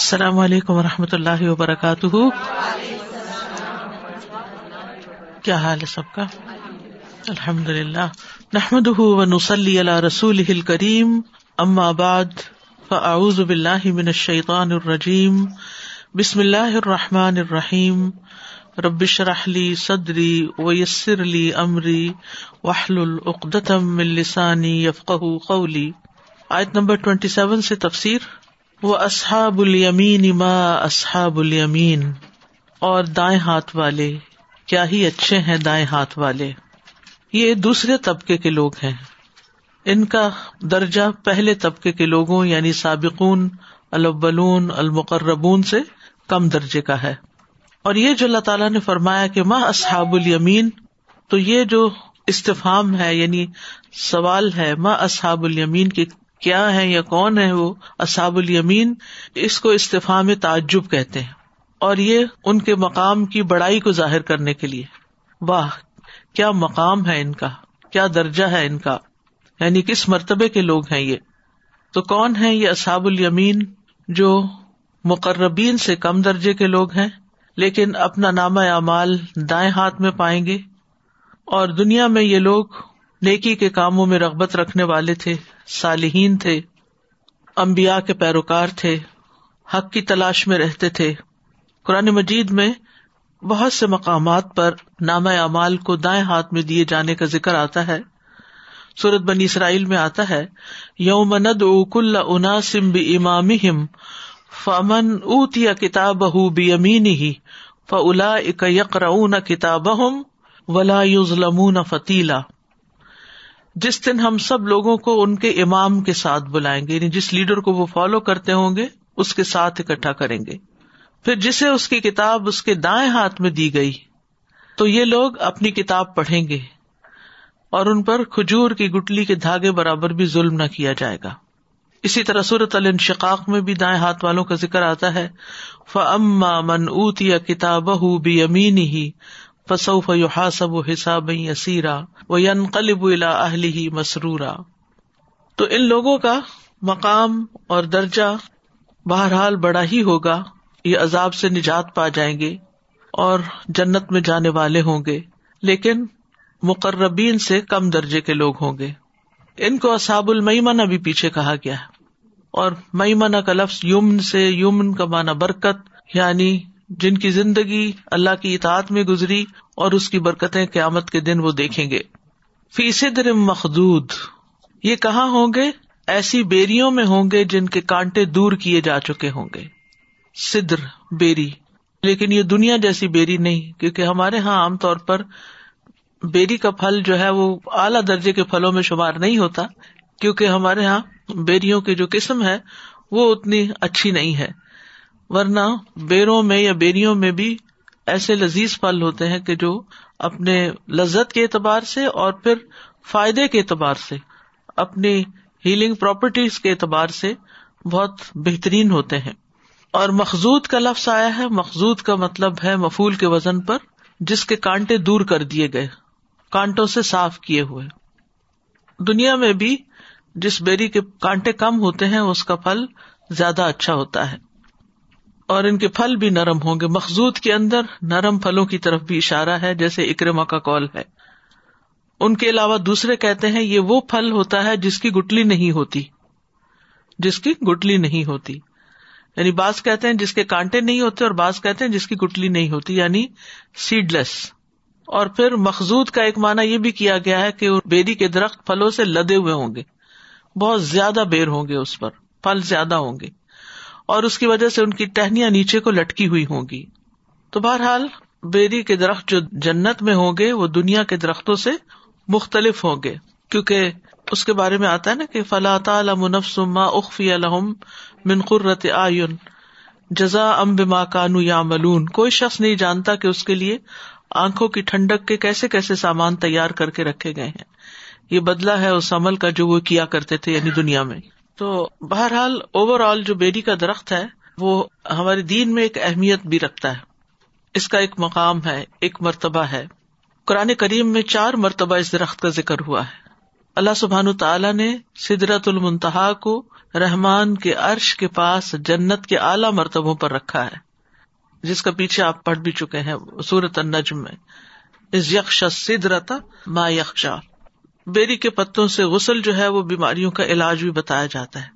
السلام علیکم و رحمۃ اللہ وبرکاتہ۔ کیا حال ہے سب کا؟ الحمد للہ نحمد نسلی اللہ رسول کریم ام آباد فاعوذ باللہ من الشیطان الرجیم۔ بسم اللہ الرحمٰن الرحیم۔ ربش رحلی صدری ویسر علی عمری وحل العقدم السانی یفق قولی۔ آیت نمبر ٹوینٹی سیون سے تفسیر۔ وہ اسحاب الیمین ما اسحاب الیمین اور دائیں ہاتھ والے، کیا ہی اچھے ہیں دائیں ہاتھ والے؟ یہ دوسرے طبقے کے لوگ ہیں۔ ان کا درجہ پہلے طبقے کے لوگوں یعنی سابقون البلون المقربون سے کم درجے کا ہے۔ اور یہ جو اللہ تعالیٰ نے فرمایا کہ ماں اسحاب الیمین تو یہ جو استفام ہے یعنی سوال ہے ماں اسحاب الیمین کی کیا ہے یا کون ہے وہ اصاب المین اس کو استفاع میں تعجب کہتے ہیں اور یہ ان کے مقام کی بڑائی کو ظاہر کرنے کے لیے واہ کیا مقام ہے ان کا کیا درجہ ہے ان کا یعنی کس مرتبے کے لوگ ہیں یہ تو کون ہے یہ اصاب المین جو مقربین سے کم درجے کے لوگ ہیں لیکن اپنا نامہ اعمال دائیں ہاتھ میں پائیں گے اور دنیا میں یہ لوگ نیکی کے کاموں میں رغبت رکھنے والے تھے، صالحین تھے امبیا کے پیروکار تھے، حق کی تلاش میں رہتے تھے۔ قرآن مجید میں بہت سے مقامات پر نام اعمال کو دائیں ہاتھ میں دیے جانے کا ذکر آتا ہے۔ سورت بنی اسرائیل میں آتا ہے، یوم ند اکل انا سم بی امام فمن اوت یا کتاب بی امین ہی فلا اک یقر کتاب ولا یوزلم فتیلا۔ جس دن ہم سب لوگوں کو ان کے امام کے ساتھ بلائیں گے یعنی جس لیڈر کو وہ فالو کرتے ہوں گے، اس کے ساتھ اکٹھا کریں گے۔ پھر جسے اس کی کتاب اس کے دائیں ہاتھ میں دی گئی، تو یہ لوگ اپنی کتاب پڑھیں گے اور ان پر کھجور کی گٹلی کے دھاگے برابر بھی ظلم نہ کیا جائے گا۔ اسی طرح صورت الشقاق میں بھی دائیں ہاتھ والوں کا ذکر آتا ہے فما من اوت یا کتاب بھی امین ہی فصوف یحاسب حساب یسیرا و ینقلب الى اہلہ مسرورا۔ تو ان لوگوں کا مقام اور درجہ بہرحال بڑا ہی ہوگا، یہ عذاب سے نجات پا جائیں گے اور جنت میں جانے والے ہوں گے، لیکن مقربین سے کم درجے کے لوگ ہوں گے۔ ان کو اصاب المنا بھی پیچھے کہا گیا ہے۔ اور میمنا کا لفظ یمن سے یمن کا مانا برکت یعنی جن کی زندگی اللہ کی اطاعت میں گزری اور اس کی برکتیں قیامت کے دن وہ دیکھیں گے۔ فی صدر مخدود، یہ کہاں ہوں گے؟ ایسی بیریوں میں ہوں گے جن کے کانٹے دور کیے جا چکے ہوں گے۔ سدر بیری۔ لیکن یہ دنیا جیسی بیری نہیں، کیونکہ ہمارے یہاں عام طور پر بیری کا پھل جو ہے وہ اعلیٰ درجے کے پھلوں میں شمار نہیں ہوتا، کیونکہ ہمارے یہاں بیریوں کی جو قسم ہے وہ اتنی اچھی نہیں ہے ورنہ بیروں میں یا بیریوں میں بھی ایسے لذیذ پھل ہوتے ہیں کہ جو اپنے لذت کے اعتبار سے اور پھر فائدے کے اعتبار سے، اپنی ہیلنگ پراپرٹیز کے اعتبار سے بہت بہترین ہوتے ہیں۔ اور مخزوط کا لفظ آیا ہے مخزوط کا مطلب ہے مفول کے وزن پر، جس کے کانٹے دور کر دیے گئے، کانٹوں سے صاف کیے ہوئے۔ دنیا میں بھی جس بیری کے کانٹے کم ہوتے ہیں، اس کا پھل زیادہ اچھا ہوتا ہے۔ اور ان کے پھل بھی نرم ہوں گے۔ مخزوط کے اندر نرم پھلوں کی طرف بھی اشارہ ہے، جیسے اکرما کا کال ہے۔ ان کے علاوہ دوسرے کہتے ہیں، یہ وہ پھل ہوتا ہے جس کی گٹلی نہیں ہوتی۔ جس کی گٹلی نہیں ہوتی۔ یعنی بعض کہتے ہیں جس کے کانٹے نہیں ہوتے اور بعض کہتے ہیں جس کی گٹلی نہیں ہوتی یعنی سیڈ لیس اور پھر مخزوط کا ایک مانا یہ بھی کیا گیا ہے کہ بیری کے درخت پھلوں سے لدے ہوئے ہوں گے۔ بہت زیادہ بیر ہوں گے اس پر، پھل زیادہ ہوں گے۔ اور اس کی وجہ سے ان کی ٹہنیاں نیچے کو لٹکی ہوئی ہوں گی۔ تو بہرحال بیری کے درخت جو جنت میں ہوں گے، وہ دنیا کے درختوں سے مختلف ہوں گے۔ کیونکہ اس کے بارے میں آتا ہے نا کہ فلاں ما اخفی الحم من قرت آئن جزا ام بما کانو یا ملون کوئی شخص نہیں جانتا کہ اس کے لیے آنکھوں کی ٹھنڈک کے کیسے کیسے سامان تیار کر کے رکھے گئے ہیں۔ یہ بدلا ہے اس عمل کا جو وہ کیا کرتے تھے یعنی دنیا میں۔ تو بہرحال اوور آل جو بیری کا درخت ہے، وہ ہمارے دین میں ایک اہمیت بھی رکھتا ہے۔ اس کا ایک مقام ہے، ایک مرتبہ ہے۔ قرآن کریم میں چار مرتبہ اس درخت کا ذکر ہوا ہے۔ اللہ سبحان تعالیٰ نے سدرت المنتہا کو رحمان کے عرش کے پاس جنت کے اعلی مرتبوں پر رکھا ہے۔ جس کا پیچھے آپ پڑھ بھی چکے ہیں سورت النجم میں۔ اس یکش سدرتا ما یکشا بیری کے پتوں سے غسل جو ہے وہ بیماریوں کا علاج بھی بتایا جاتا ہے۔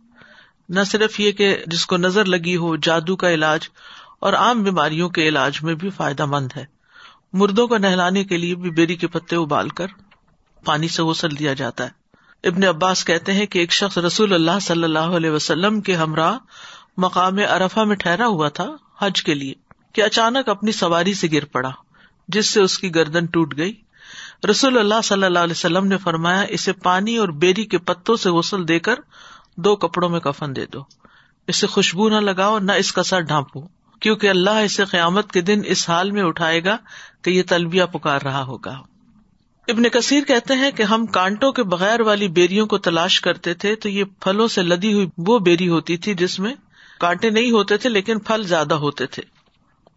نہ صرف یہ کہ جس کو نظر لگی ہو جادو کا علاج، اور عام بیماریوں کے علاج میں بھی فائدہ مند ہے۔ مردوں کو نہلانے کے لیے بھی بیری کے پتے ابال کر پانی سے غسل دیا جاتا ہے۔ ابن عباس کہتے ہیں کہ ایک شخص رسول اللہ صلی اللہ علیہ وسلم کے ہمراہ مقام ارفا میں ٹھہرا ہوا تھا حج کے لیے، کہ اچانک اپنی سواری سے گر پڑا، جس سے اس کی گردن ٹوٹ گئی۔ رسول اللہ صلی اللہ علیہ وسلم نے فرمایا، اسے پانی اور بیری کے پتوں سے غسل دے کر دو کپڑوں میں کفن دے دو۔ اسے خوشبو نہ لگاؤ، نہ اس کا سر ڈھانپو۔ کیونکہ اللہ اسے قیامت کے دن اس حال میں اٹھائے گا کہ یہ تلبیہ پکار رہا ہوگا۔ ابن کثیر کہتے ہیں کہ ہم کانٹوں کے بغیر والی بیریوں کو تلاش کرتے تھے تو یہ پھلوں سے لدی ہوئی وہ بیری ہوتی تھی جس میں کانٹے نہیں ہوتے تھے لیکن پھل زیادہ ہوتے تھے۔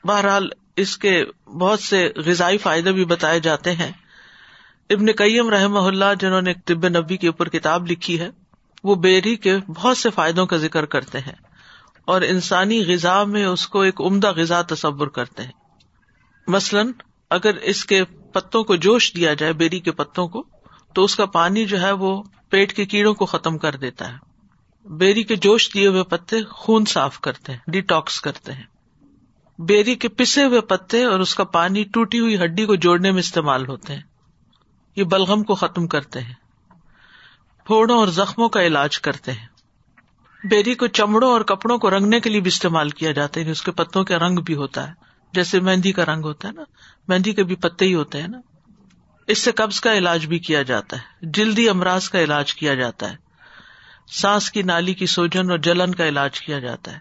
بہرحال اس کے بہت سے غذائی فائدے بھی بتائے جاتے ہیں۔ ابن کئیم رحم اللہ، جنہوں نے طب نبی کے اوپر کتاب لکھی ہے، وہ بیری کے بہت سے فائدوں کا ذکر کرتے ہیں اور انسانی غذا میں اس کو ایک عمدہ غذا تصور کرتے ہیں۔ مثلاً، اگر اس کے پتوں کو جوش دیا جائے، بیری کے پتوں کو، تو اس کا پانی جو ہے وہ پیٹ کے کیڑوں کو ختم کر دیتا ہے۔ بیری کے جوش دیے ہوئے پتے خون صاف کرتے ہیں، ڈیٹاکس کرتے ہیں۔ بیری کے پسے ہوئے پتے اور اس کا پانی ٹوٹی ہوئی ہڈی کو جوڑنے میں استعمال ہوتے ہیں۔ یہ بلغم کو ختم کرتے ہیں۔ پھوڑوں اور زخموں کا علاج کرتے ہیں۔ بیری کو چمڑوں اور کپڑوں کو رنگنے کے لیے بھی استعمال کیا جاتا ہے۔ یعنی اس کے پتوں کا رنگ بھی ہوتا ہے۔ جیسے مہندی کا رنگ ہوتا ہے نا۔ مہندی کے بھی پتے ہی ہوتے ہیں نا۔ اس سے قبض کا علاج بھی کیا جاتا ہے۔ جلدی امراض کا علاج کیا جاتا ہے۔ سانس کی نالی کی سوجن اور جلن کا علاج کیا جاتا ہے۔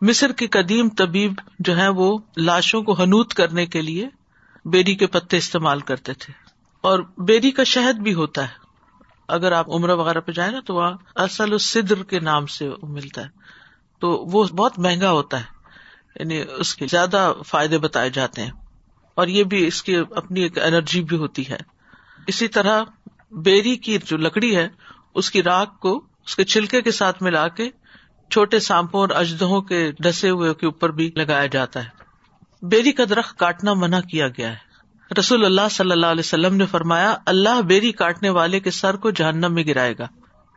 مصر کی قدیم طبیب جو ہے وہ لاشوں کو حنوت کرنے کے لیے بیری کے پتے استعمال کرتے تھے۔ اور بیری کا شہد بھی ہوتا ہے۔ اگر آپ عمر وغیرہ پہ جائیں نا تو وہاں اصل صدر کے نام سے ملتا ہے۔ تو وہ بہت مہنگا ہوتا ہے۔ یعنی اس کے زیادہ فائدے بتائے جاتے ہیں۔ اور یہ بھی اس کی اپنی ایک انرجی بھی ہوتی ہے۔ اسی طرح بیری کی جو لکڑی ہے، اس کی راک کو اس کے چھلکے کے ساتھ ملا کے چھوٹے سانپوں اور اجدہوں کے ڈسے ہوئے کے اوپر بھی لگایا جاتا ہے۔ بیری کا درخت کاٹنا منع کیا گیا ہے۔ رسول اللہ صلی اللہ علیہ وسلم نے فرمایا، اللہ بیری کاٹنے والے کے سر کو جہنم میں گرائے گا۔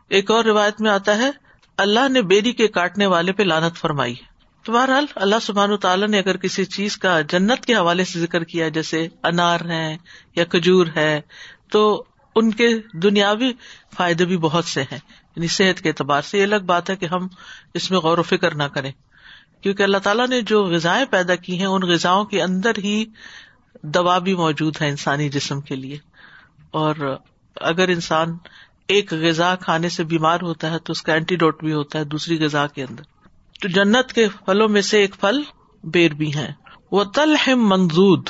ایک اور روایت میں آتا ہے، اللہ نے بیری کے کاٹنے والے پہ لانت فرمائی۔ تو بہرحال، اللہ سبحان تعالیٰ نے اگر کسی چیز کا جنت کے حوالے سے ذکر کیا، جیسے انار ہے یا کھجور ہے، تو ان کے دنیاوی فائدے بھی بہت سے ہیں۔ یعنی صحت کے اعتبار سے یہ الگ بات ہے کہ ہم اس میں غور و فکر نہ کریں۔ کیونکہ اللہ تعالیٰ نے جو غذائیں پیدا کی ہیں، ان غذاؤں کے اندر ہی دوا بھی موجود ہے انسانی جسم کے لیے۔ اور اگر انسان ایک غذا کھانے سے بیمار ہوتا ہے تو اس کا اینٹی ڈوٹ بھی ہوتا ہے دوسری غذا کے اندر۔ تو جنت کے پھلوں میں سے ایک پھل بیر بھی ہے وہ تلح منزود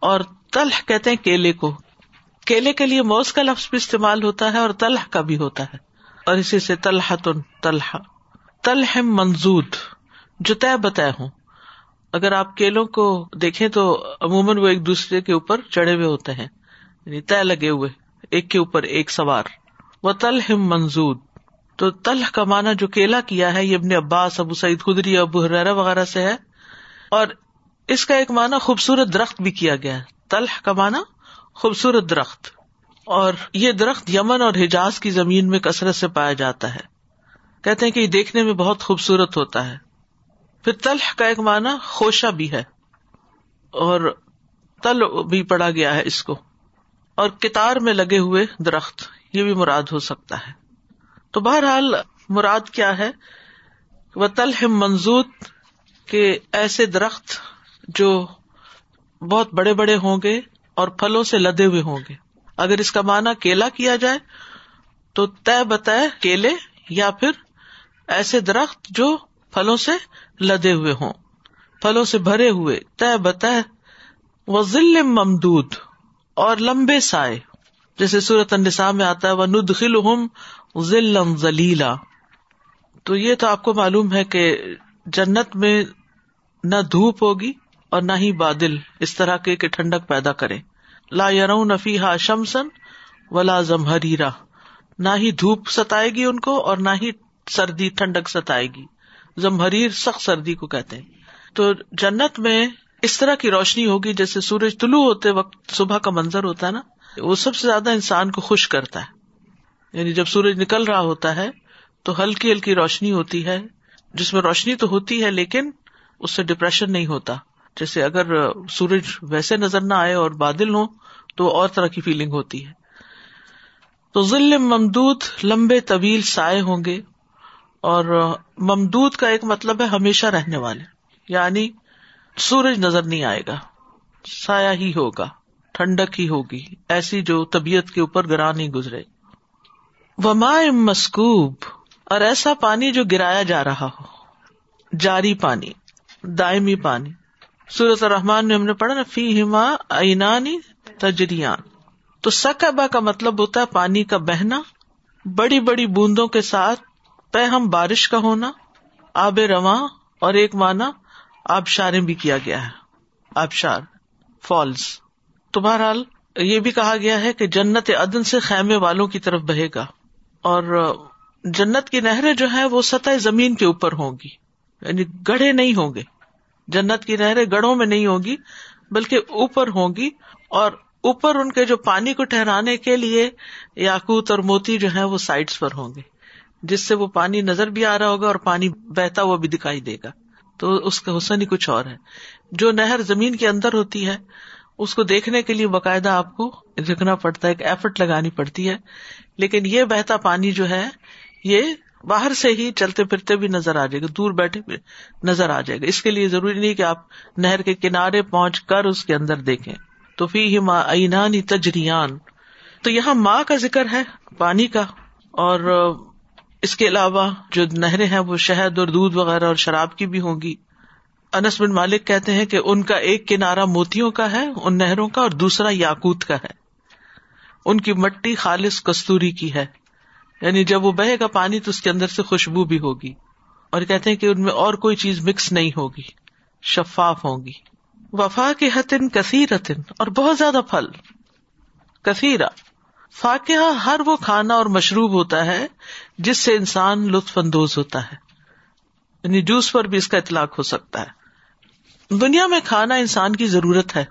اور تلح کہتے ہیں کیلے کو۔ کیلے کے لیے موس کا لفظ بھی استعمال ہوتا ہے اور تلح کا بھی ہوتا ہے۔ اور اسی سے تلحہ تلحا تلح منزود جو طے بتائے ہوں۔ اگر آپ کیلوں کو دیکھیں تو عموماً وہ ایک دوسرے کے اوپر چڑھے ہوئے ہوتے ہیں یعنی طے لگے ہوئے، ایک کے اوپر ایک سوار۔ وہ تلحم منزود تو تلح کا مانا جو کیلا کیا ہے، یہ ابن عباس، ابو سعید خدری، ابو حرا وغیرہ سے ہے۔ اور اس کا ایک مانا خوبصورت درخت بھی کیا گیا ہے۔ تلح کا مانا خوبصورت درخت۔ اور یہ درخت یمن اور حجاز کی زمین میں کثرت سے پایا جاتا ہے۔ کہتے ہیں کہ یہ دیکھنے میں بہت خوبصورت ہوتا ہے۔ پھر تلح کا ایک مانا خوشا بھی ہے اور تل بھی پڑا گیا ہے اس کو اور کتار میں لگے ہوئے درخت، یہ بھی مراد ہو سکتا ہے۔ تو بہرحال مراد کیا ہے؟ وہ تلح منظور کے ایسے درخت جو بہت بڑے بڑے ہوں گے اور پھلوں سے لدے ہوئے ہوں گے۔ اگر اس کا مانا کیلا کیا جائے تو طے بتائے کیلے یا پھر ایسے درخت جو پھلوں سے لدے ہوئے ہوں۔ پھلوں سے بھرے ہوئے۔ طے بتہ وہ ذل ممدود اور لمبے سائے۔ جیسے سورت النساء میں آتا ہے وہ ندخل ہم ذلم ذلیلا تو یہ تو آپ کو معلوم ہے کہ جنت میں نہ دھوپ ہوگی اور نہ ہی بادل اس طرح کے کہ ٹھنڈک پیدا کرے لا یرو نفی ہا شمسن ولا زمہریرا نہ ہی دھوپ ستائے گی ان کو اور نہ ہی سردی ٹھنڈک ستائے گی۔ زمہریر سخت سردی کو کہتے ہیں۔ تو جنت میں اس طرح کی روشنی ہوگی جیسے سورج طلوع ہوتے وقت صبح کا منظر ہوتا ہے نا، وہ سب سے زیادہ انسان کو خوش کرتا ہے۔ یعنی جب سورج نکل رہا ہوتا ہے تو ہلکی ہلکی روشنی ہوتی ہے۔ جس میں روشنی تو ہوتی ہے لیکن اس سے ڈپریشن نہیں ہوتا۔ جیسے اگر سورج ویسے نظر نہ آئے اور بادل ہو تو اور طرح کی فیلنگ ہوتی ہے۔ تو ذل ممدود لمبے طویل سائے ہوں گے۔ اور ممدود کا ایک مطلب ہے ہمیشہ رہنے والے۔ یعنی سورج نظر نہیں آئے گا، سایہ ہی ہوگا، ٹھنڈک ہی ہوگی، ایسی جو طبیعت کے اوپر گرا نہیں گزرے۔ وما مسکوب اور ایسا پانی جو گرایا جا رہا ہو۔ جاری پانی، دائمی پانی۔ سورت الرحمان میں ہم نے پڑھا نا فی ہما اینانی تجریان تو سکبا کا مطلب ہوتا ہے پانی کا بہنا، بڑی بڑی بوندوں کے ساتھ پہ ہم بارش کا ہونا، آب رواں اور ایک مانا آبشاریں بھی کیا گیا ہے۔ آبشار فالس تو بہرحال یہ بھی کہا گیا ہے کہ جنت عدن سے خیمے والوں کی طرف بہے گا۔ اور جنت کی نہریں جو ہے وہ سطح زمین کے اوپر ہوں گی۔ یعنی گڑھے نہیں ہوں گے۔ جنت کی نہریں گڑھوں میں نہیں ہوگی بلکہ اوپر ہوں گی۔ اور اوپر ان کے جو پانی کو ٹھہرانے کے لیے یاقوت اور موتی جو ہے وہ سائڈس پر ہوں گے۔ جس سے وہ پانی نظر بھی آ رہا ہوگا اور پانی بہتا ہوا بھی دکھائی دے گا۔ تو اس کا حسن ہی کچھ اور ہے۔ جو نہر زمین کے اندر ہوتی ہے، اس کو دیکھنے کے لیے باقاعدہ آپ کو رکنا پڑتا ہے، ایک ایفرٹ لگانی پڑتی ہے۔ لیکن یہ بہتا پانی جو ہے، یہ باہر سے ہی چلتے پھرتے بھی نظر آ جائے گا، دور بیٹھے بھی نظر آ جائے گا۔ اس کے لیے ضروری نہیں کہ آپ نہر کے کنارے پہنچ کر اس کے اندر دیکھیں۔ تو فی ہی ماں تجریان۔ تو یہاں ماں کا ذکر ہے، پانی کا، اور اس کے علاوہ جو نہریں ہیں وہ شہد اور دودھ وغیرہ اور شراب کی بھی ہوں گی۔ انس بن مالک کہتے ہیں کہ ان کا ایک کنارا موتیوں کا ہے، ان نہروں کا اور دوسرا یاقوت کا ہے۔ ان کی مٹی خالص کستوری کی ہے۔ یعنی جب وہ بہے گا پانی تو اس کے اندر سے خوشبو بھی ہوگی۔ اور کہتے ہیں کہ ان میں اور کوئی چیز مکس نہیں ہوگی، شفاف ہوگی وفا کے حتن کثیر اور بہت زیادہ پھل۔ کثیرا فاقہ ہر وہ کھانا اور مشروب ہوتا ہے جس سے انسان لطف اندوز ہوتا ہے یعنی جوس پر بھی اس کا اطلاق ہو سکتا ہے۔ دنیا میں کھانا انسان کی ضرورت ہے،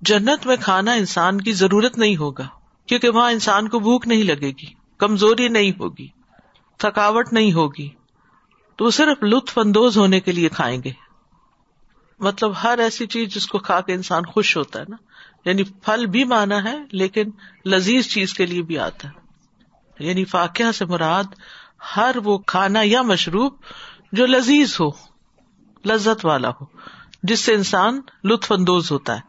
جنت میں کھانا انسان کی ضرورت نہیں ہوگا، کیونکہ وہاں انسان کو بھوک نہیں لگے گی، کمزوری نہیں ہوگی، تھکاوٹ نہیں ہوگی۔ تو وہ صرف لطف اندوز ہونے کے لیے کھائیں گے۔ مطلب ہر ایسی چیز جس کو کھا کے انسان خوش ہوتا ہے نا۔ یعنی پھل بھی مانا ہے لیکن لذیذ چیز کے لیے بھی آتا ہے۔ یعنی فاقیہ سے مراد ہر وہ کھانا یا مشروب جو لذیذ ہو، لذت والا ہو، جس سے انسان لطف اندوز ہوتا ہے۔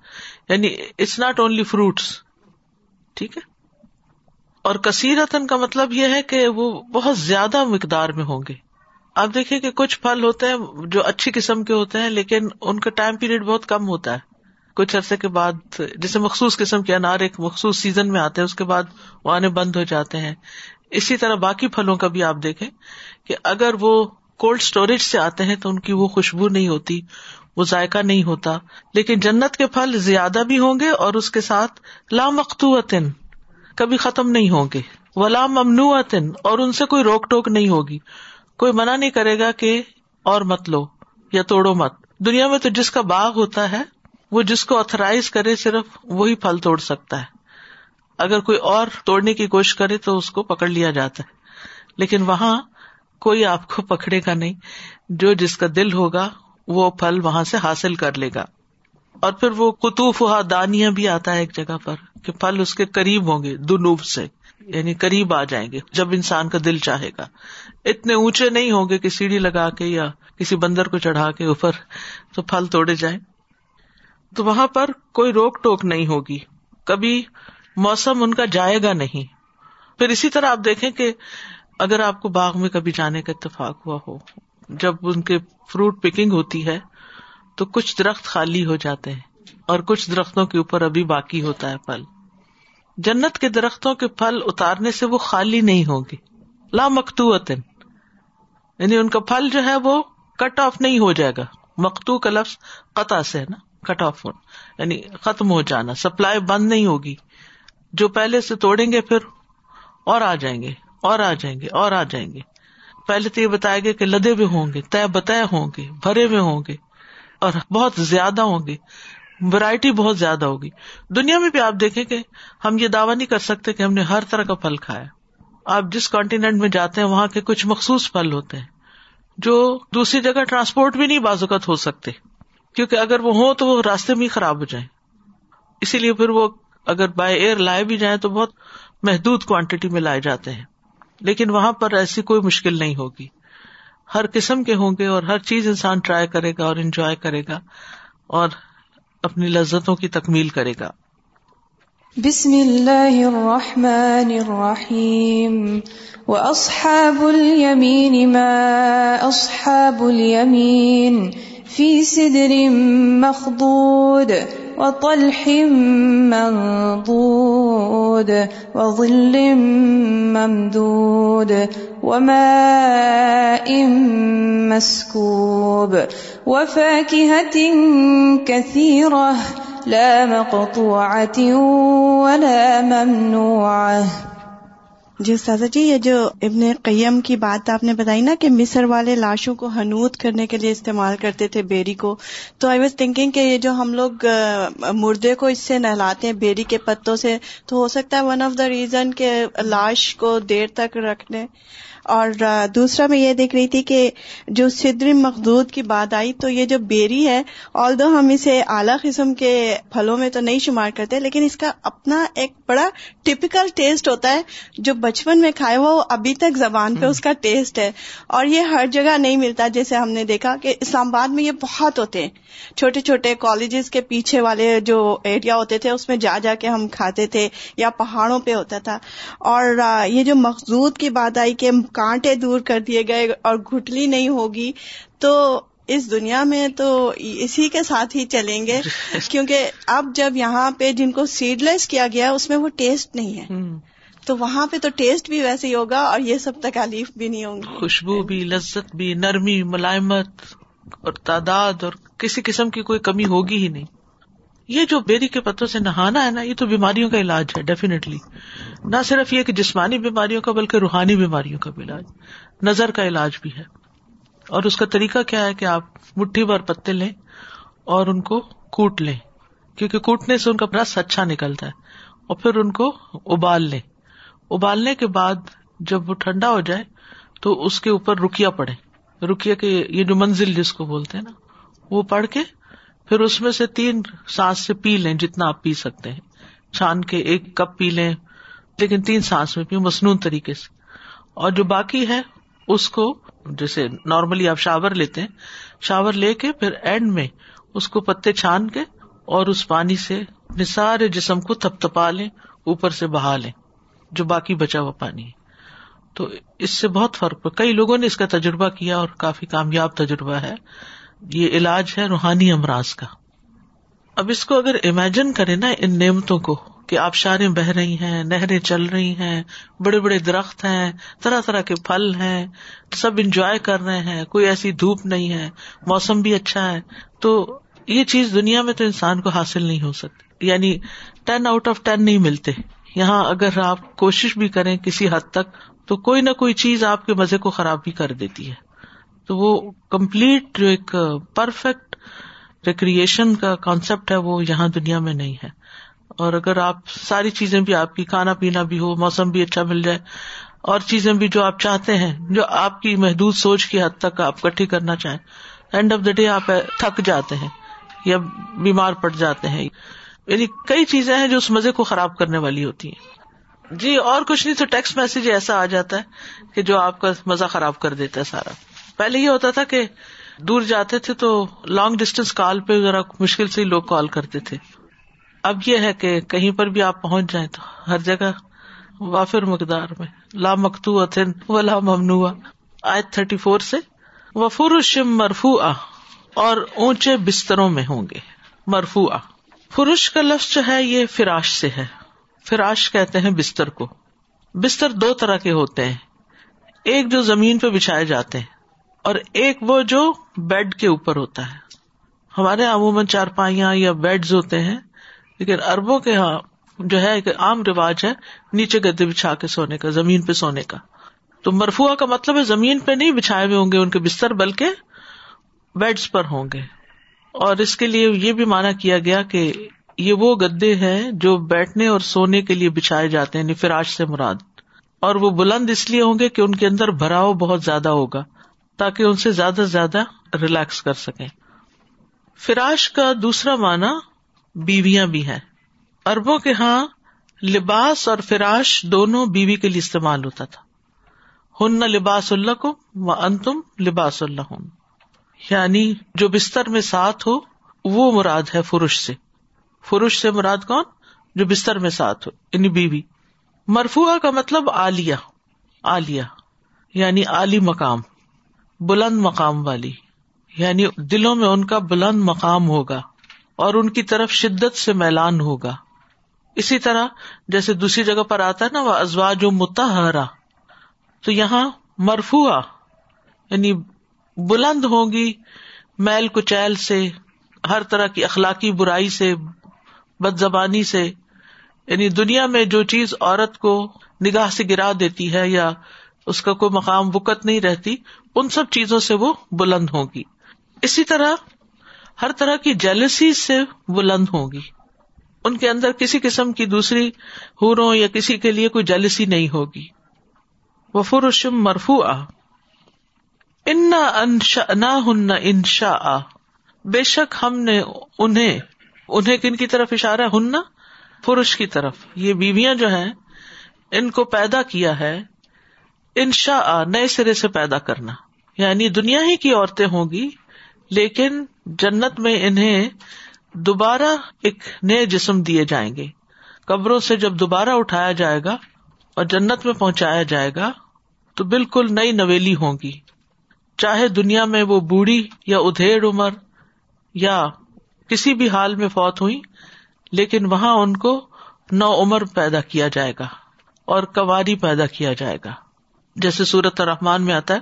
یعنی اٹس ناٹ اونلی فروٹس ٹھیک ہے؟ اور کثیرتن کا مطلب یہ ہے کہ وہ بہت زیادہ مقدار میں ہوں گے۔ آپ دیکھیں کہ کچھ پھل ہوتے ہیں جو اچھی قسم کے ہوتے ہیں لیکن ان کا ٹائم پیریڈ بہت کم ہوتا ہے۔ کچھ عرصے کے بعد جیسے مخصوص قسم کے انار ایک مخصوص سیزن میں آتے ہیں، اس کے بعد وہ آنے بند ہو جاتے ہیں۔ اسی طرح باقی پھلوں کا بھی آپ دیکھیں کہ اگر وہ کولڈ اسٹوریج سے آتے ہیں تو ان کی وہ خوشبو نہیں ہوتی، وہ ذائقہ نہیں ہوتا۔ لیکن جنت کے پھل زیادہ بھی ہوں گے اور اس کے ساتھ لامختوطن کبھی ختم نہیں ہوں گے۔ ولا ممنوعتن اور ان سے کوئی روک ٹوک نہیں ہوگی۔ کوئی منع نہیں کرے گا کہ اور مت لو یا توڑو مت۔ دنیا میں تو جس کا باغ ہوتا ہے وہ جس کو اترائز کرے صرف وہی پھل توڑ سکتا ہے۔ اگر کوئی اور توڑنے کی کوشش کرے تو اس کو پکڑ لیا جاتا ہے۔ لیکن وہاں کوئی آپ کو پکڑے گا نہیں۔ جو جس کا دل ہوگا، وہ پھل وہاں سے حاصل کر لے گا۔ اور پھر وہ کتوف ہوا دانیاں بھی آتا ہے ایک جگہ پر کہ پھل اس کے قریب ہوں گے، دنوب سے یعنی قریب آ جائیں گے جب انسان کا دل چاہے گا۔ اتنے اونچے نہیں ہوں گے کہ سیڑھی لگا کے یا کسی بندر کو چڑھا کے اوپر تو پھل توڑے جائیں۔ تو وہاں پر کوئی روک ٹوک نہیں ہوگی۔ کبھی موسم ان کا جائے گا نہیں۔ پھر اسی طرح آپ دیکھیں کہ اگر آپ کو باغ میں کبھی جانے کا اتفاق ہوا ہو، جب ان کے فروٹ پکنگ ہوتی ہے، تو کچھ درخت خالی ہو جاتے ہیں اور کچھ درختوں کے اوپر ابھی باقی ہوتا ہے پھل۔ جنت کے درختوں کے پھل اتارنے سے وہ خالی نہیں ہوگی۔ لا مکتو یعنی ان کا پھل جو ہے وہ کٹ آف نہیں ہو جائے گا۔ مکتو کا لفظ قطع سے نا۔ کٹ آف ہونا یعنی ختم ہو جانا، سپلائی بند نہیں ہوگی۔ جو پہلے سے توڑیں گے پھر اور آ جائیں گے، اور آ جائیں گے، اور آ جائیں گے۔ پہلے تو یہ بتایا گیا کہ لدے بھی ہوں گے طے بتہ ہوں گے، بھرے ہوئے ہوں گے اور بہت زیادہ ہوں گے۔ ورائٹی بہت زیادہ ہوگی۔ دنیا میں بھی آپ دیکھیں کہ ہم یہ دعوی نہیں کر سکتے کہ ہم نے ہر طرح کا پھل کھایا۔ آپ جس کانٹینٹ میں جاتے ہیں، وہاں کے کچھ مخصوص پھل ہوتے ہیں، جو دوسری جگہ ٹرانسپورٹ بھی نہیں بازوقت ہو سکتے۔ کیونکہ اگر وہ ہوں تو وہ راستے میں ہی خراب ہو جائیں۔ اسی لیے پھر وہ اگر بائی ایئر لائے بھی جائیں تو بہت محدود کوانٹٹی میں لائے جاتے ہیں۔ لیکن وہاں پر ایسی کوئی مشکل نہیں ہوگی۔ ہر قسم کے ہوں گے اور ہر چیز انسان ٹرائی کرے گا اور انجوائے کرے گا اور اپنی لذتوں کی تکمیل کرے گا۔ بسم اللہ الرحمن الرحیم۔ واصحاب الیمین ما اصحاب الیمین فی صدر مخضود وطلح منضود وظل ممدود وماء مسكوب وفاكهة كثيرة لا مقطوعة ولا ممنوعة جی سازا جی یہ جو ابن قیم کی بات آپ نے بتائی نا کہ مصر والے لاشوں کو حنوت کرنے کے لیے استعمال کرتے تھے بیری کو، تو آئی واز تھنکنگ کہ یہ جو ہم لوگ مردے کو اس سے نہلاتے ہیں بیری کے پتوں سے، تو ہو سکتا ہے ون آف دا ریزن کہ لاش کو دیر تک رکھنے۔ اور دوسرا میں یہ دیکھ رہی تھی کہ جو سدر مخدود کی بات آئی تو یہ جو بیری ہے آل دو ہم اسے اعلیٰ قسم کے پھلوں میں تو نہیں شمار کرتے لیکن اس کا اپنا ایک بڑا ٹپکل ٹیسٹ ہوتا ہے۔ جو بچپن میں کھائے ہوا وہ ابھی تک زبان پہ اس کا ٹیسٹ ہے۔ اور یہ ہر جگہ نہیں ملتا جیسے ہم نے دیکھا کہ اسلام آباد میں یہ بہت ہوتے ہیں۔ چھوٹے چھوٹے کالجز کے پیچھے والے جو ایریا ہوتے تھے اس میں جا جا کے ہم کھاتے تھے یا پہاڑوں پہ ہوتا تھا۔ اور یہ جو مخزود کی بات آئی کہ کانٹے دور کر دیے گئے اور گٹلی نہیں ہوگی تو اس دنیا میں تو اسی کے ساتھ ہی چلیں گے کیونکہ اب جب یہاں پہ جن کو سیڈ لیس کیا گیا اس میں وہ ٹیسٹ نہیں ہے۔ تو وہاں پہ تو ٹیسٹ بھی ویسے ہی ہوگا اور یہ سب تکالیف بھی نہیں ہوں گی۔ خوشبو بھی لذت بھی نرمی ملائمت اور تعداد اور کسی قسم کی کوئی کمی ہوگی ہی نہیں۔ یہ جو بیری کے پتوں سے نہانا ہے نا، یہ تو بیماریوں کا علاج ہے ڈیفینیٹلی نہ صرف یہ کہ جسمانی بیماریوں کا، بلکہ روحانی بیماریوں کا بھی علاج، نظر کا علاج بھی ہے۔ اور اس کا طریقہ کیا ہے کہ آپ مٹھی بھر پتے لیں اور ان کو کوٹ لیں، کیونکہ کوٹنے سے ان کا رس اچھا نکلتا ہے۔ اور پھر ان کو ابال لیں۔ ابالنے کے بعد جب وہ ٹھنڈا ہو جائے تو اس کے اوپر رکیا پڑے۔ رکیا کے، یہ جو منزل جس کو بولتے ہیں نا، وہ پڑھ کے پھر اس میں سے تین سانس سے پی لیں جتنا آپ پی سکتے ہیں۔ چھان کے ایک کپ پی لیں، لیکن تین سانس میں پی مصنون طریقے سے۔ اور جو باقی ہے، اس کو جیسے نارملی آپ شاور لیتے ہیں، شاور لے کے پھر اینڈ میں اس کو پتے چھان کے اور اس پانی سے اپنے سارے جسم کو تھپ تھپا لیں، اوپر سے بہا لیں، جو باقی بچا ہوا پانی ہے۔ تو اس سے بہت فرق پڑا کئی لوگوں نے اس کا تجربہ کیا اور کافی کامیاب تجربہ ہے۔ یہ علاج ہے روحانی امراض کا۔ اب اس کو اگر امیجن کرے نا ان نعمتوں کو کہ آبشاریں بہ رہی ہیں، نہریں چل رہی ہیں، بڑے بڑے درخت ہیں، طرح طرح کے پھل ہیں، سب انجوائے کر رہے ہیں، کوئی ایسی دھوپ نہیں ہے، موسم بھی اچھا ہے، تو یہ چیز دنیا میں تو انسان کو حاصل نہیں ہو سکتی۔ یعنی ٹین آؤٹ آف ٹین نہیں ملتے۔ یہاں اگر آپ کوشش بھی کریں کسی حد تک، تو کوئی نہ کوئی چیز آپ کے مزے کو خراب بھی کر دیتی ہے۔ تو وہ کمپلیٹ جو ایک پرفیکٹ ریکریشن کا کانسیپٹ ہے، وہ یہاں دنیا میں نہیں ہے۔ اور اگر آپ ساری چیزیں بھی، آپ کی کھانا پینا بھی ہو، موسم بھی اچھا مل جائے، اور چیزیں بھی جو آپ چاہتے ہیں، جو آپ کی محدود سوچ کی حد تک آپ کٹھی کرنا چاہیں اینڈ آف دا ڈے آپ تھک جاتے ہیں یا بیمار پڑ جاتے ہیں۔ یعنی کئی چیزیں ہیں جو اس مزے کو خراب کرنے والی ہوتی ہیں۔ جی اور کچھ نہیں تو ٹیکسٹ میسج ایسا آ جاتا ہے کہ جو آپ کا مزہ خراب کر دیتا ہے سارا۔ پہلے یہ ہوتا تھا کہ دور جاتے تھے تو لانگ ڈسٹینس کال پہ ذرا مشکل سے لوگ کال کرتے تھے۔ اب یہ ہے کہ کہیں پر بھی آپ پہنچ جائیں تو ہر جگہ وافر مقدار میں۔ لا مکتو اتن و لا ممنوع آئے تھرٹی فور سے وفر شم مرفو اور اونچے بستروں میں ہوں گے۔ مرفو فرش کا لفظ جو ہے یہ فراش سے ہے۔ فراش کہتے ہیں بستر کو۔ بستر دو طرح کے ہوتے ہیں۔ ایک جو زمین پہ بچھائے جاتے ہیں۔ اور ایک وہ جو بیڈ کے اوپر ہوتا ہے۔ ہمارے عموماً چار پائیاں یا بیڈ ہوتے ہیں، لیکن اربوں کے یہاں جو ہے ایک عام رواج ہے نیچے گدے بچھا کے سونے کا، زمین پہ سونے کا۔ تو مرفوا کا مطلب ہے زمین پہ نہیں بچھائے ہوئے ہوں گے، ان کے بستر، بلکہ بیڈس پر ہوں گے۔ اور اس کے لیے یہ بھی مانا کیا گیا کہ یہ وہ گدے ہیں جو بیٹھنے اور سونے کے لیے بچھائے جاتے ہیں یعنی فراش سے مراد۔ اور وہ بلند اس لیے ہوں گے کہ ان کے اندر بھراؤ بہت زیادہ ہوگا۔ تاکہ ان سے زیادہ سے زیادہ ریلیکس کر سکیں۔ فراش کا دوسرا معنی بیویاں بھی ہیں۔ اربوں کے ہاں لباس اور فراش دونوں بیوی کے لیے استعمال ہوتا تھا۔ ہن لباس اللہ کو و ان تم لباس اللہ یعنی جو بستر میں ساتھ ہو، وہ مراد ہے فروش سے۔ فروش سے مراد کون؟ جو بستر میں ساتھ ہو یعنی بیوی۔ مرفوا کا مطلب آلیا آلیا یعنی علی مقام۔ بلند مقام والی یعنی دلوں میں ان کا بلند مقام ہوگا اور ان کی طرف شدت سے میلان ہوگا۔ اسی طرح جیسے دوسری جگہ پر آتا ہے نا، وہ ازواج و متحرا تو یہاں مرفوا یعنی بلند ہوگی میل کچیل سے، ہر طرح کی اخلاقی برائی سے بد زبانی سے یعنی دنیا میں جو چیز عورت کو نگاہ سے گرا دیتی ہے یا اس کا کوئی مقام وکت نہیں رہتی، ان سب چیزوں سے وہ بلند ہوگی۔ اسی طرح ہر طرح کی جیلسی سے بلند ہوگی۔ ان کے اندر کسی قسم کی دوسری ہوروں یا کسی کے لیے کوئی جیلسی نہیں ہوگی۔ وفرشم مرفو آ انا انشا ہن انشا آ بے شک ہم نے انہیں انہیں کن کی طرف اشارہ ہننا پورش کی طرف۔ یہ بیویاں جو ہیں، ان کو پیدا کیا ہے۔ انشا نئے سرے سے پیدا کرنا۔ یعنی دنیا ہی کی عورتیں ہوں گی، لیکن جنت میں انہیں دوبارہ ایک نئے جسم دیے جائیں گے۔ قبروں سے جب دوبارہ اٹھایا جائے گا اور جنت میں پہنچایا جائے گا، تو بالکل نئی نویلی ہوگی چاہے دنیا میں وہ بوڑھی یا ادھیڑ عمر یا کسی بھی حال میں فوت ہوئی، لیکن وہاں ان کو نو عمر پیدا کیا جائے گا اور کواری پیدا کیا جائے گا۔ جیسے سورت رحمان میں آتا ہے،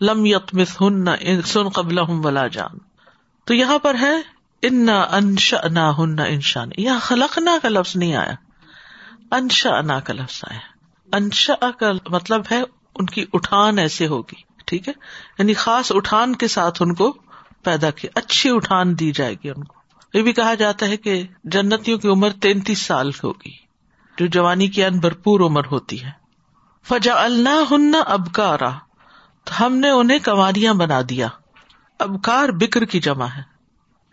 لم یتمس ہن سن قبل ولا جان۔ تو یہاں پر ہے ان نہ انش نہ ہن انشان یہاں خلق نہ کا لفظ نہیں آیا۔ انشا نہ کا لفظ آیا۔ انشا کا مطلب ہے، ان کی اٹھان ایسے ہوگی، ٹھیک ہے؟ یعنی خاص اٹھان کے ساتھ ان کو پیدا کی، اچھی اٹھان دی جائے گی ان کو۔ یہ بھی کہا جاتا ہے کہ جنتیوں کی عمر تینتیس سال ہوگی، جو جوانی کی ان بھرپور عمر ہوتی ہے۔ فجا اللہ ہن ابکارا تو ہم نے انہیں کماریاں بنا دیا۔ ابکار بکر کی جمع ہے۔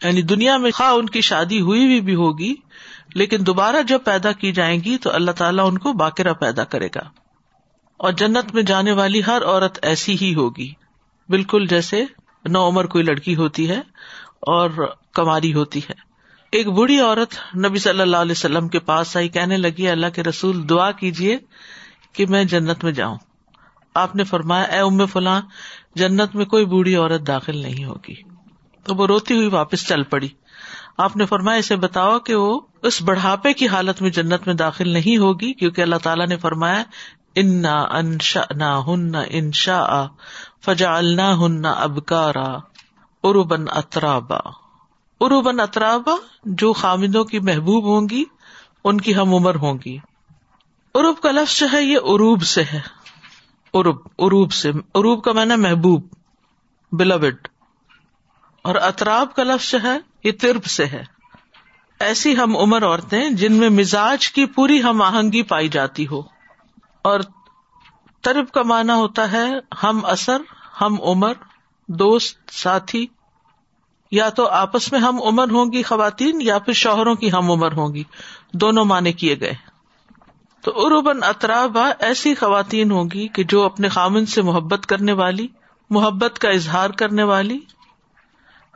یعنی دنیا میں خواہ ان کی شادی ہوئی بھی, بھی ہوگی لیکن دوبارہ جب پیدا کی جائیں گی تو اللہ تعالیٰ ان کو باقرہ پیدا کرے گا۔ اور جنت میں جانے والی ہر عورت ایسی ہی ہوگی۔ بالکل جیسے نو عمر کوئی لڑکی ہوتی ہے اور کماری ہوتی ہے۔ ایک بڑھی عورت نبی صلی اللہ علیہ وسلم کے پاس آئی کہنے لگی اللہ کے رسول دعا کیجیے کہ میں جنت میں جاؤں۔ آپ نے فرمایا، اے ام فلاں جنت میں کوئی بوڑھی عورت داخل نہیں ہوگی۔ تو وہ روتی ہوئی واپس چل پڑی۔ آپ نے فرمایا، اسے بتاؤ کہ وہ اس بڑھاپے کی حالت میں جنت میں داخل نہیں ہوگی، کیونکہ اللہ تعالیٰ نے فرمایا، انا انشا نہ ہن انشا فجا اللہ ہن ابکارا اروبن اطرابا اروبن اطرابا جو خامدوں کی محبوب ہوں گی، ان کی ہم عمر ہوں گی۔ اروب کا لفظ جو ہے یہ عروب سے ہے۔ عروب عروب سے۔ عروب کا میں نے محبوب بلوڈ اور اطراب کا لفظ جو ہے یہ ترب سے ہے۔ ایسی ہم عمر عورتیں جن میں مزاج کی پوری ہم آہنگی پائی جاتی ہو۔ اور ترب کا معنی ہوتا ہے ہم اثر، ہم عمر، دوست، ساتھی۔ یا تو آپس میں ہم عمر ہوں گی خواتین یا پھر شوہروں کی ہم عمر ہوں گی۔ دونوں معنی کیے گئے۔ تو اروبن اطرابا ایسی خواتین ہوں گی کہ جو اپنے خامن سے محبت کرنے والی، محبت کا اظہار کرنے والی،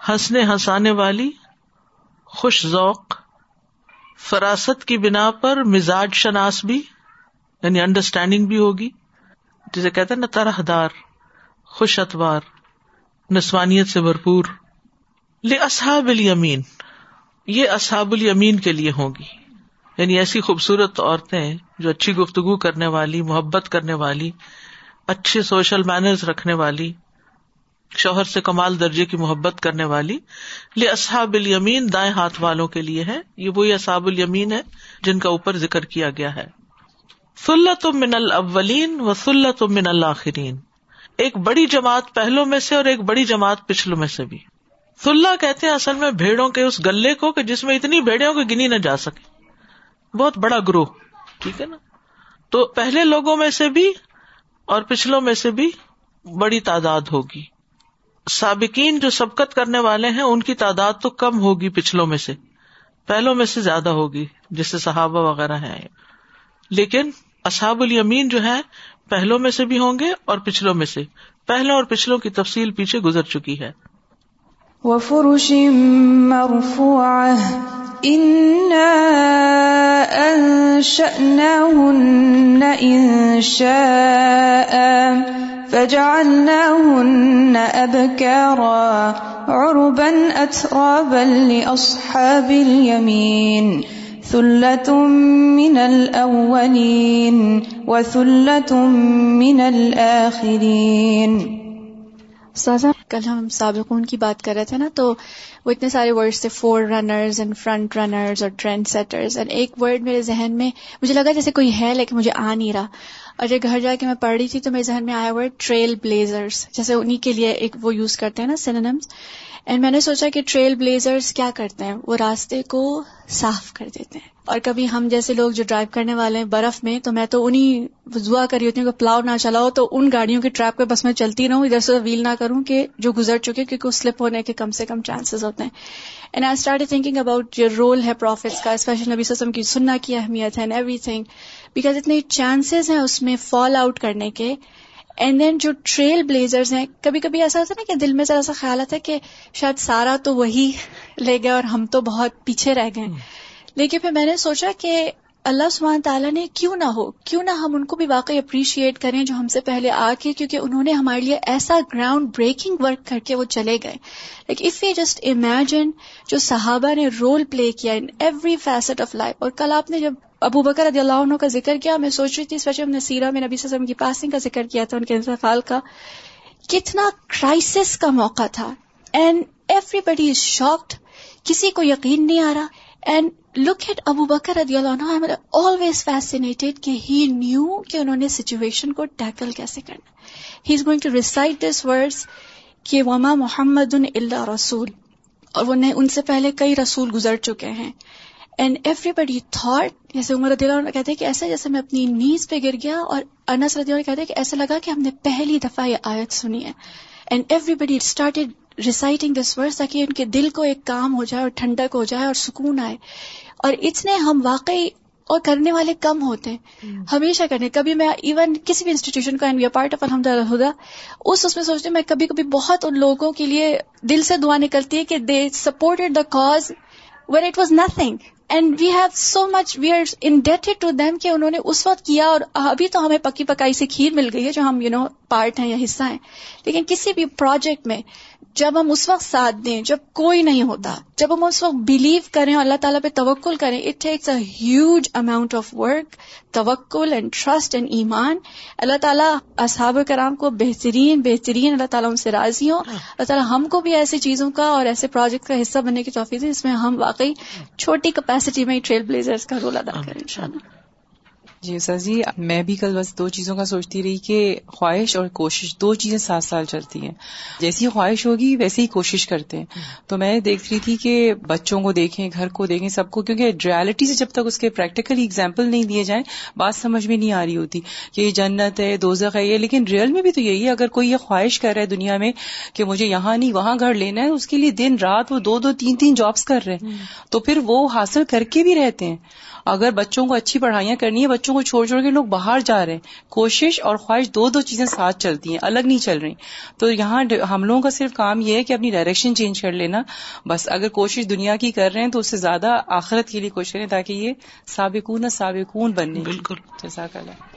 ہنسنے ہنسانے والی، خوش ذوق، فراست کی بنا پر مزاج شناس بھی یعنی انڈرسٹینڈنگ بھی ہوگی۔ جسے کہتے ہیں نا طرح دار خوش اتوار، نسوانیت سے بھرپور۔ لے اصحاب الیمین یہ اصحاب الیمین کے لیے ہوگی یعنی ایسی خوبصورت عورتیں جو اچھی گفتگو کرنے والی، محبت کرنے والی، اچھے سوشل مینرز رکھنے والی، شوہر سے کمال درجے کی محبت کرنے والی لے اصحاب الیمین دائیں ہاتھ والوں کے لیے ہے یہ وہی اصحاب الیمین ہے جن کا اوپر ذکر کیا گیا ہے۔ سلت من الاولین و سلت من الآخرین ایک بڑی جماعت پہلوں میں سے اور ایک بڑی جماعت پچھلوں میں سے بھی۔ سلح کہتے ہیں اصل میں بھیڑوں کے اس گلے کو کہ جس میں اتنی بھیڑوں کو گنی نہ جا سکے بہت بڑا گروہ، ٹھیک ہے نا؟ تو پہلے لوگوں میں سے بھی اور پچھلوں میں سے بھی بڑی تعداد ہوگی۔ سابقین جو سبقت کرنے والے ہیں، ان کی تعداد تو کم ہوگی پچھلوں میں سے۔ پہلوں میں سے زیادہ ہوگی جس سے صحابہ وغیرہ ہیں۔ لیکن اصحاب الیمین جو ہے پہلوں میں سے بھی ہوں گے اور پچھلوں میں سے۔ پہلوں اور پچھلوں کی تفصیل پیچھے گزر چکی ہے۔ وفرش مرفوعة إنا أنشأناهن إنشاء فجعلناهن أبكارا عربا أترابا لأصحاب اليمين ثلة من الأولين وثلة من الآخرين سازا کل ہم سابقون کی بات کر رہے تھے نا، تو وہ اتنے سارے ورڈز تھے forerunners and front runners اور ٹرینڈ سیٹرز اینڈ ایک ورڈ میرے ذہن میں، مجھے لگا جیسے کوئی ہے لیکن مجھے آ نہیں رہا۔ اور جب گھر جا کے میں پڑھ رہی تھی تو میرے ذہن میں آیا ورڈ ٹریل بلیزرس جیسے انہیں کے لیے ایک وہ یوز کرتے ہیں نا سینمس اینڈ میں نے سوچا کہ ٹریل بلیزرس کیا کرتے ہیں؟ وہ راستے کو صاف کر دیتے ہیں۔ اور کبھی ہم جیسے لوگ جو ڈرائیو کرنے والے ہیں برف میں، تو میں تو انہیں دعا کر رہی ہوتی ہوں کہ پلاؤ نہ چلاؤ، تو ان گاڑیوں کی ٹریپ پہ بس میں چلتی رہوں، ادھر سے ویل نہ کروں کہ جو گزر چکے، کیونکہ سلپ ہونے کے کم سے کم چانسز ہوتے ہیں۔ And I start thinking about جو رول ہے پروفیٹس کا اسپیشل نبی سسم کی سننا کی اہمیت ہے ایوری تھنگ بیکاز اتنے چانسز ہیں اس میں فال آؤٹ کرنے کے۔ اینڈ دین جو ٹریل بلیزرز ہیں، کبھی کبھی ایسا ہوتا ہے نا کہ دل میں ذرا سا خیال آتا ہے کہ شاید سارا تو وہی لے گئے اور ہم تو بہت پیچھے رہ گئے۔ لیکن پھر میں نے سوچا کہ اللہ سبحانہ تعالیٰ نے کیوں نہ ہو، کیوں نہ ہم ان کو بھی واقعی اپریشیٹ کریں جو ہم سے پہلے آ کے، کیونکہ انہوں نے ہمارے لیے ایسا گراؤنڈ بریکنگ ورک کر کے وہ چلے گئے۔ Like if you just imagine جو صحابہ نے رول پلے کیا in every facet of life اور کل آپ نے جب ابو بکر رضی اللہ عنہ کا ذکر کیا، میں سوچ رہی تھی اس وجہ ہم نے سیرا میں نبی وسلم کی پاسنگ کا ذکر کیا تھا، ان کے انتقال کا۔ کتنا کرائسس کا موقع تھا۔ And everybody is shocked کسی کو یقین نہیں آ رہا۔ اینڈ لک ایٹ ابو بکر رضی اللہ عنہ آلویز فیسینیٹڈ کہ ہی نیو کہ انہوں نے سچویشن کو ٹیکل کیسے کرنا he is going to recite this words کہ وما محمد اللہ رسول. اور وہ ان سے پہلے کئی رسول گزر چکے ہیں. اینڈ ایوری بڈی تھاٹ جیسے عمر رضی اللہ کہتے ہیں کہ ایسا جیسے میں اپنی نیز پہ گر گیا اور انس رضی اللہ کہتے ہیں کہ ایسا لگا کہ ہم نے پہلی دفعہ یہ آیت سنی ہے. And everybody started reciting this word تاکہ ان کے دل کو ایک کام ہو جائے اور ٹھنڈک ہو جائے اور سکون آئے۔ اور اتنے ہم واقعی اور کرنے والے کم ہوتے ہیں۔ ہمیشہ کرنے۔ کبھی میں ایون کسی بھی انسٹیٹیوشن کا پارٹ آف الحمد للہ اس اس میں سوچتی ہوں میں کبھی کبھی بہت ان لوگوں کے لیے دل سے دعا نکلتی ہے کہ they supported the cause when it was nothing and we have so much we are indebted to them کہ انہوں نے اس وقت کیا اور ابھی تو ہمیں پکی پکائی سے کھیر مل گئی ہے جو ہم یو نو پارٹ ہیں یا حصہ ہیں۔ لیکن کسی بھی پروجیکٹ میں جب ہم اس وقت ساتھ دیں، جب کوئی نہیں ہوتا، جب ہم اس وقت بلیو کریں اور اللہ تعالیٰ پہ توکل کریں it takes a huge amount of work توکل اینڈ ٹرسٹ اینڈ ایمان۔ اللہ تعالیٰ اصحاب کرام کو بہترین بہترین اللہ تعالیٰ ان سے راضی ہوں۔ اللہ تعالیٰ ہم کو بھی ایسی چیزوں کا اور ایسے پروجیکٹ کا حصہ بننے کی توفیق ہے جس میں ہم واقعی چھوٹی کیپیسٹی میں ٹریل بلیزرس کا رول ادا کریں۔ ان شاء اللہ جی سر جی میں بھی کل بس دو چیزوں کا سوچتی رہی کہ خواہش اور کوشش دو چیزیں سات سال چلتی ہیں۔ جیسی خواہش ہوگی ویسے ہی کوشش کرتے ہیں۔ تو میں دیکھ رہی تھی کہ بچوں کو دیکھیں گھر کو دیکھیں سب کو کیونکہ ریالٹی سے جب تک اس کے پریکٹیکلی اگزامپل نہیں دیے جائیں بات سمجھ میں نہیں آ رہی ہوتی کہ یہ جنت ہے دوزخ ہے یہ۔ لیکن ریئل میں بھی تو یہی ہے اگر کوئی یہ خواہش کر رہا ہے دنیا میں کہ مجھے یہاں نہیں وہاں گھر لینا ہے اس کے لیے دن رات وہ دو دو تین تین جابس کر رہے ہیں۔ تو پھر وہ حاصل کر کے بھی رہتے ہیں۔ اگر بچوں کو اچھی پڑھائیاں کرنی ہے بچوں کو چھوڑ چھوڑ کے لوگ باہر جا رہے ہیں۔ کوشش اور خواہش دو دو چیزیں ساتھ چلتی ہیں الگ نہیں چل رہی۔ تو یہاں ہم لوگوں کا صرف کام یہ ہے کہ اپنی ڈائریکشن چینج کر لینا۔ بس اگر کوشش دنیا کی کر رہے ہیں تو اس سے زیادہ آخرت کے لیے کوشش کریں تاکہ یہ سابقون سابقون بننے۔ بالکل۔ جیسا اللہ۔